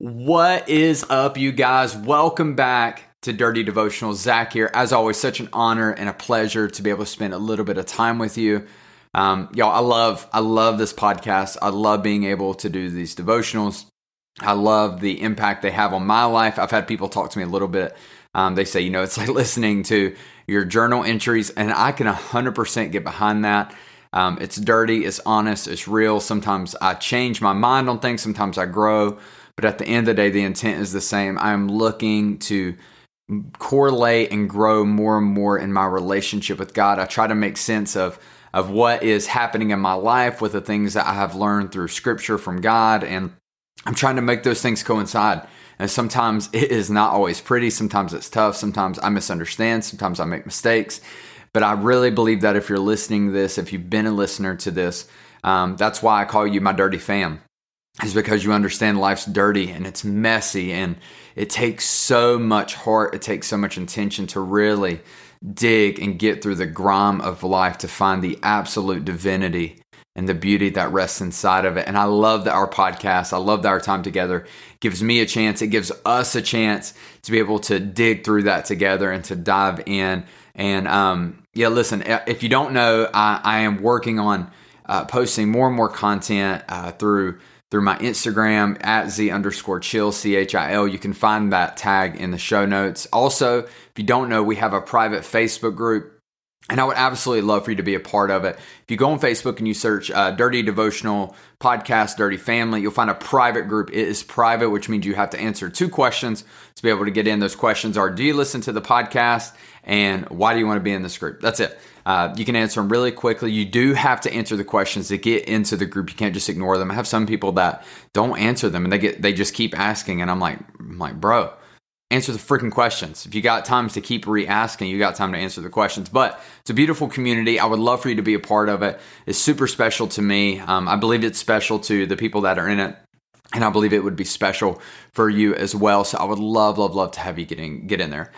What is up, you guys? Welcome back to Dirty Devotional. Zach here. As always, such an honor and a pleasure to be able to spend a little bit of time with you. Um, y'all, I love, I love this podcast. I love being able to do these devotionals. I love the impact they have on my life. I've had people talk to me a little bit. Um, they say, you know, it's like listening to your journal entries, and I can 100% get behind that. Um, it's dirty, it's honest, it's real. Sometimes I change my mind on things, sometimes I grow. But at the end of the day, the intent is the same. I'm looking to correlate and grow more and more in my relationship with God. I try to make sense of of what is happening in my life with the things that I have learned through scripture from God and I'm trying to make those things coincide. And sometimes it is not always pretty, sometimes it's tough, sometimes I misunderstand, sometimes I make mistakes. But I really believe that if you're listening to this, if you've been a listener to this, um, that's why I call you my dirty fam is because you understand life's dirty and it's messy and it takes so much heart, it takes so much intention to really dig and get through the grime of life to find the absolute divinity and the beauty that rests inside of it. And I love that our podcast, I love that our time together gives me a chance, it gives us a chance to be able to dig through that together and to dive in. And um, yeah, listen, if you don't know, I, I am working on uh, posting more and more content uh, through through my Instagram at Z underscore chill, C H I L. You can find that tag in the show notes. Also, if you don't know, we have a private Facebook group. And I would absolutely love for you to be a part of it. If you go on Facebook and you search uh, Dirty Devotional Podcast, Dirty Family, you'll find a private group. It is private, which means you have to answer two questions to be able to get in. Those questions are Do you listen to the podcast? And why do you want to be in this group? That's it. Uh, you can answer them really quickly. You do have to answer the questions to get into the group. You can't just ignore them. I have some people that don't answer them and they get they just keep asking, and I'm like, I'm like, bro, answer the freaking questions. If you got times to keep re-asking, you got time to answer the questions. But it's a beautiful community. I would love for you to be a part of it. It's super special to me. Um, I believe it's special to the people that are in it. And I believe it would be special for you as well. So I would love, love, love to have you getting get in there.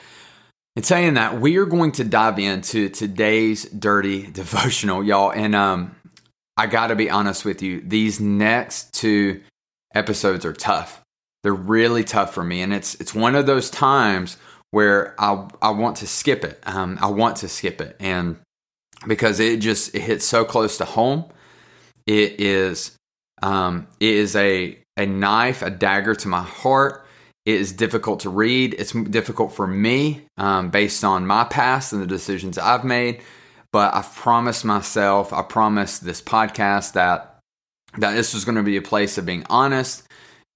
And saying that, we are going to dive into today's dirty devotional, y'all. And um, I got to be honest with you, these next two episodes are tough. They're really tough for me, and it's it's one of those times where I I want to skip it. Um, I want to skip it, and because it just it hits so close to home, it is um, it is a a knife, a dagger to my heart it is difficult to read. It's difficult for me um, based on my past and the decisions I've made. But I've promised myself, I promised this podcast that that this was going to be a place of being honest,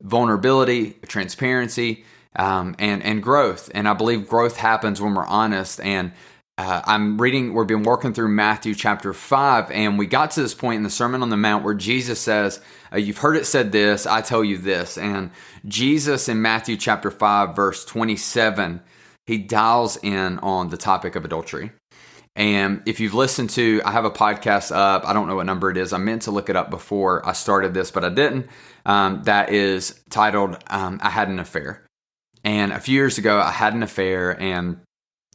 vulnerability, transparency, um, and and growth. And I believe growth happens when we're honest. And uh, I'm reading, we've been working through Matthew chapter 5, and we got to this point in the Sermon on the Mount where Jesus says, uh, You've heard it said this, I tell you this. And Jesus in Matthew chapter 5, verse 27, he dials in on the topic of adultery. And if you've listened to, I have a podcast up. I don't know what number it is. I meant to look it up before I started this, but I didn't. Um, that is titled um, I Had an Affair. And a few years ago, I had an affair, and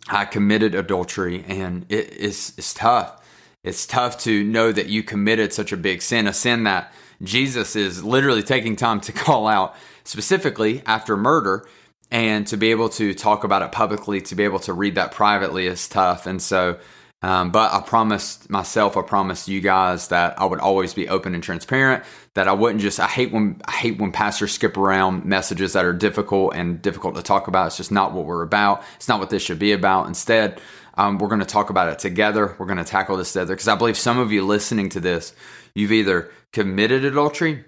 I committed adultery, and it is it's tough. It's tough to know that you committed such a big sin, a sin that Jesus is literally taking time to call out specifically after murder, and to be able to talk about it publicly, to be able to read that privately is tough. And so um, but I promised myself, I promised you guys that I would always be open and transparent. That I wouldn't just. I hate when I hate when pastors skip around messages that are difficult and difficult to talk about. It's just not what we're about. It's not what this should be about. Instead, um, we're going to talk about it together. We're going to tackle this together because I believe some of you listening to this, you've either committed adultery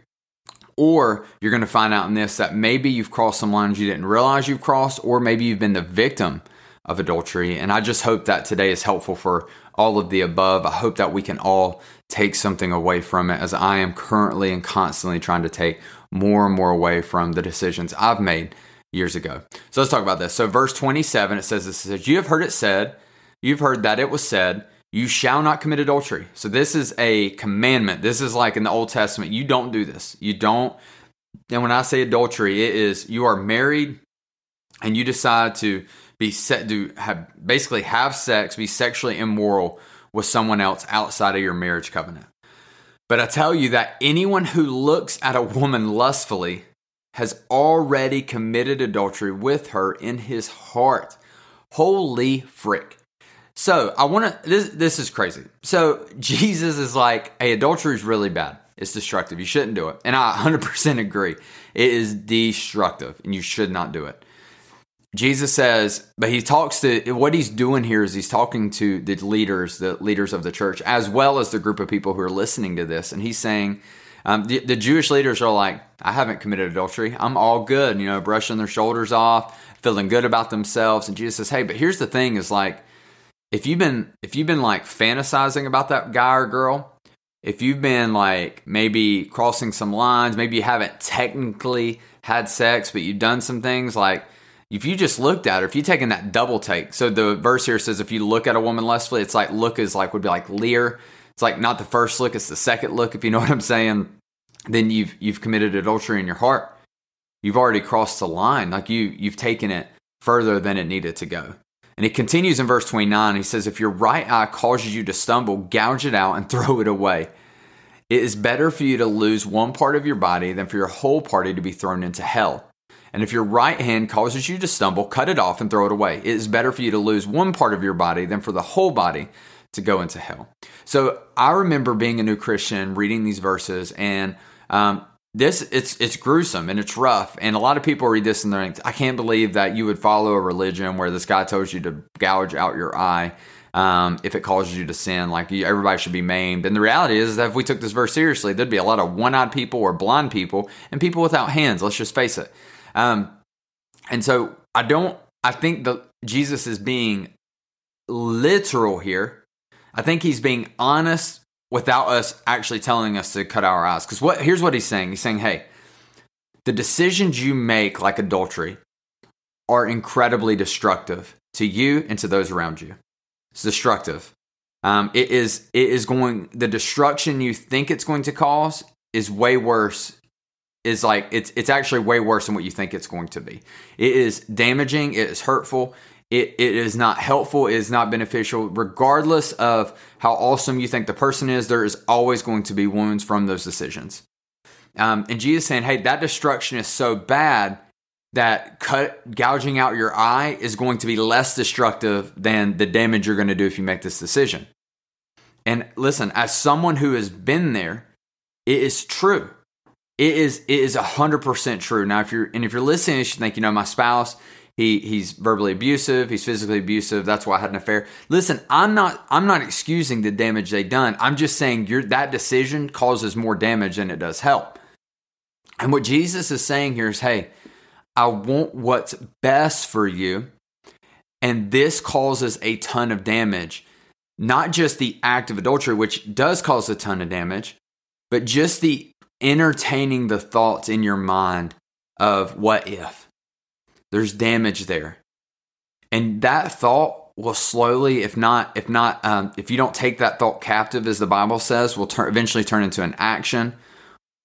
or you're going to find out in this that maybe you've crossed some lines you didn't realize you've crossed, or maybe you've been the victim of adultery. And I just hope that today is helpful for all of the above. I hope that we can all take something away from it as I am currently and constantly trying to take more and more away from the decisions I've made years ago. So let's talk about this. So verse 27, it says this, it says, You have heard it said, you've heard that it was said, you shall not commit adultery. So this is a commandment. This is like in the Old Testament. You don't do this. You don't. And when I say adultery, it is you are married and you decide to be set to have basically have sex, be sexually immoral with someone else outside of your marriage covenant. But I tell you that anyone who looks at a woman lustfully has already committed adultery with her in his heart. Holy frick. So I want to. This this is crazy. So Jesus is like, "Hey, adultery is really bad. It's destructive. You shouldn't do it." And I 100% agree. It is destructive, and you should not do it. Jesus says, but he talks to what he's doing here is he's talking to the leaders, the leaders of the church, as well as the group of people who are listening to this, and he's saying. Um, the, the Jewish leaders are like, I haven't committed adultery. I'm all good, you know, brushing their shoulders off, feeling good about themselves. And Jesus says, Hey, but here's the thing: is like, if you've been if you've been like fantasizing about that guy or girl, if you've been like maybe crossing some lines, maybe you haven't technically had sex, but you've done some things like if you just looked at her, if you taken that double take. So the verse here says if you look at a woman lustfully, it's like look is like would be like leer. It's like not the first look, it's the second look, if you know what I'm saying. Then you've you've committed adultery in your heart. You've already crossed the line. Like you you've taken it further than it needed to go. And he continues in verse 29. He says, If your right eye causes you to stumble, gouge it out and throw it away. It is better for you to lose one part of your body than for your whole body to be thrown into hell. And if your right hand causes you to stumble, cut it off and throw it away. It is better for you to lose one part of your body than for the whole body to go into hell. So I remember being a new Christian, reading these verses, and um, this it's it's gruesome and it's rough and a lot of people read this and they're like i can't believe that you would follow a religion where this guy tells you to gouge out your eye um, if it causes you to sin like everybody should be maimed and the reality is that if we took this verse seriously there'd be a lot of one-eyed people or blind people and people without hands let's just face it um, and so i don't i think that jesus is being literal here i think he's being honest without us actually telling us to cut our eyes. Because what here's what he's saying. He's saying, hey, the decisions you make, like adultery, are incredibly destructive to you and to those around you. It's destructive. Um, it is it is going the destruction you think it's going to cause is way worse. Is like it's it's actually way worse than what you think it's going to be. It is damaging. It is hurtful it, it is not helpful, it is not beneficial. Regardless of how awesome you think the person is, there is always going to be wounds from those decisions. Um, and Jesus saying, hey, that destruction is so bad that cut gouging out your eye is going to be less destructive than the damage you're going to do if you make this decision. And listen, as someone who has been there, it is true. It is it is hundred percent true. Now, if you're and if you're listening, you should think, you know, my spouse, he he's verbally abusive, he's physically abusive. That's why I had an affair. Listen, I'm not I'm not excusing the damage they done. I'm just saying your that decision causes more damage than it does help. And what Jesus is saying here is, hey, I want what's best for you. And this causes a ton of damage. Not just the act of adultery, which does cause a ton of damage, but just the entertaining the thoughts in your mind of what if there's damage there. And that thought will slowly, if not, if not, um, if you don't take that thought captive, as the Bible says, will turn, eventually turn into an action,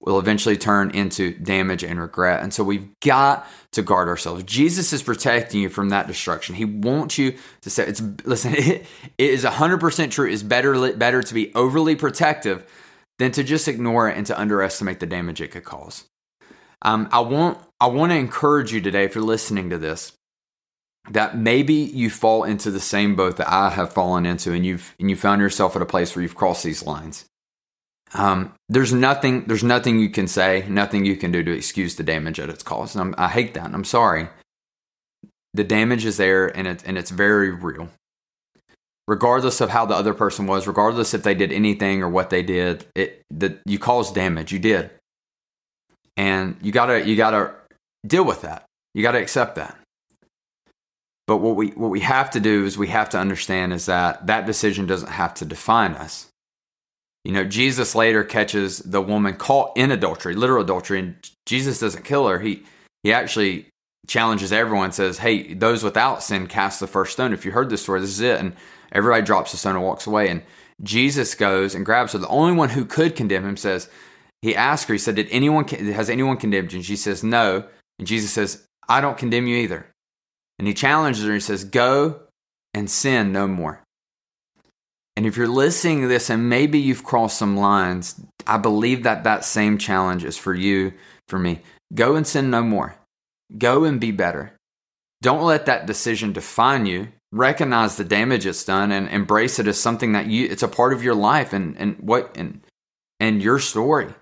will eventually turn into damage and regret. And so we've got to guard ourselves. Jesus is protecting you from that destruction. He wants you to say, it's, listen, it, it is 100% true. It's better, better to be overly protective than to just ignore it and to underestimate the damage it could cause. Um, I want I want to encourage you today, if you're listening to this, that maybe you fall into the same boat that I have fallen into, and you've and you found yourself at a place where you've crossed these lines. Um, there's nothing there's nothing you can say, nothing you can do to excuse the damage that it's caused. And I'm, I hate that. And I'm sorry. The damage is there, and it and it's very real. Regardless of how the other person was, regardless if they did anything or what they did, it that you caused damage. You did and you gotta you gotta deal with that. You gotta accept that. But what we what we have to do is we have to understand is that that decision doesn't have to define us. You know, Jesus later catches the woman caught in adultery, literal adultery, and Jesus doesn't kill her. He he actually challenges everyone, says, Hey, those without sin cast the first stone. If you heard this story, this is it. And everybody drops the stone and walks away. And Jesus goes and grabs her. The only one who could condemn him says, He asked her, He said, Did anyone, has anyone condemned you? And she says, No. And Jesus says, I don't condemn you either. And he challenges her and he says, Go and sin no more. And if you're listening to this and maybe you've crossed some lines, I believe that that same challenge is for you, for me. Go and sin no more. Go and be better. Don't let that decision define you. Recognize the damage it's done and embrace it as something that you it's a part of your life and, and what and and your story.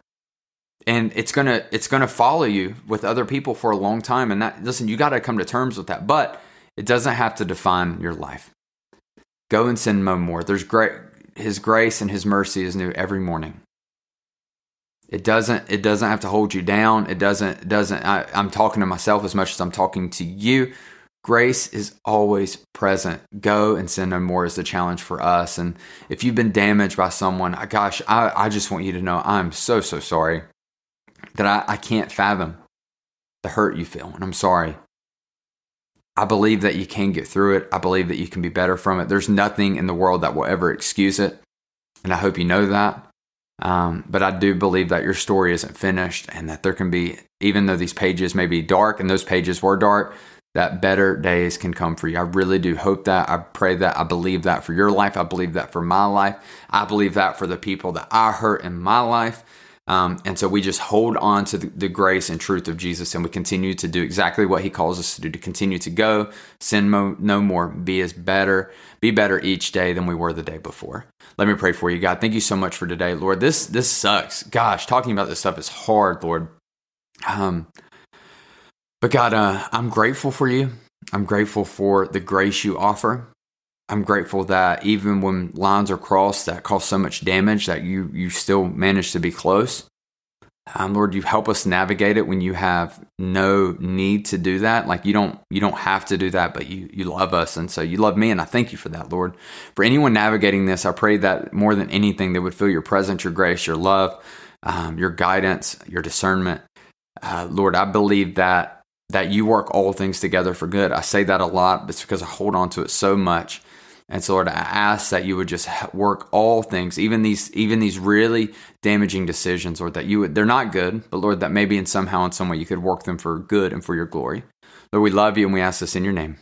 And it's gonna it's gonna follow you with other people for a long time. And that listen, you gotta come to terms with that. But it doesn't have to define your life. Go and sin no more. There's great his grace and his mercy is new every morning. It doesn't it doesn't have to hold you down. It doesn't it doesn't I, I'm talking to myself as much as I'm talking to you. Grace is always present. Go and sin no more is the challenge for us. And if you've been damaged by someone, gosh, I, I just want you to know I'm so, so sorry that I, I can't fathom the hurt you feel. And I'm sorry. I believe that you can get through it. I believe that you can be better from it. There's nothing in the world that will ever excuse it. And I hope you know that. Um, but I do believe that your story isn't finished and that there can be, even though these pages may be dark and those pages were dark, that better days can come for you. I really do hope that. I pray that. I believe that for your life. I believe that for my life. I believe that for the people that I hurt in my life. Um, and so we just hold on to the, the, grace and truth of Jesus and we continue to do exactly what he calls us to do to continue to go, sin mo- no more, be as better, be better each day than we were the day before. Let me pray for you, God. Thank you so much for today, Lord. This this sucks. Gosh, talking about this stuff is hard, Lord. Um, but God, uh, I'm grateful for you. I'm grateful for the grace you offer. I'm grateful that even when lines are crossed that cause so much damage, that you you still manage to be close. Um, Lord, you help us navigate it when you have no need to do that. Like you don't you don't have to do that, but you you love us, and so you love me, and I thank you for that, Lord. For anyone navigating this, I pray that more than anything, they would feel your presence, your grace, your love, um, your guidance, your discernment. Uh, Lord, I believe that that you work all things together for good. I say that a lot, but it's because I hold on to it so much. And so, Lord, I ask that you would just work all things, even these, even these really damaging decisions, or that you would, they're not good, but Lord, that maybe in somehow, in some way, you could work them for good and for your glory. Lord, we love you and we ask this in your name.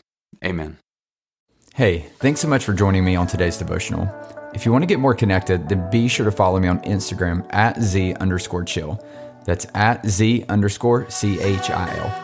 Amen. Hey, thanks so much for joining me on today's devotional. If you want to get more connected, then be sure to follow me on Instagram at Z underscore chill. That's at Z underscore C H I L.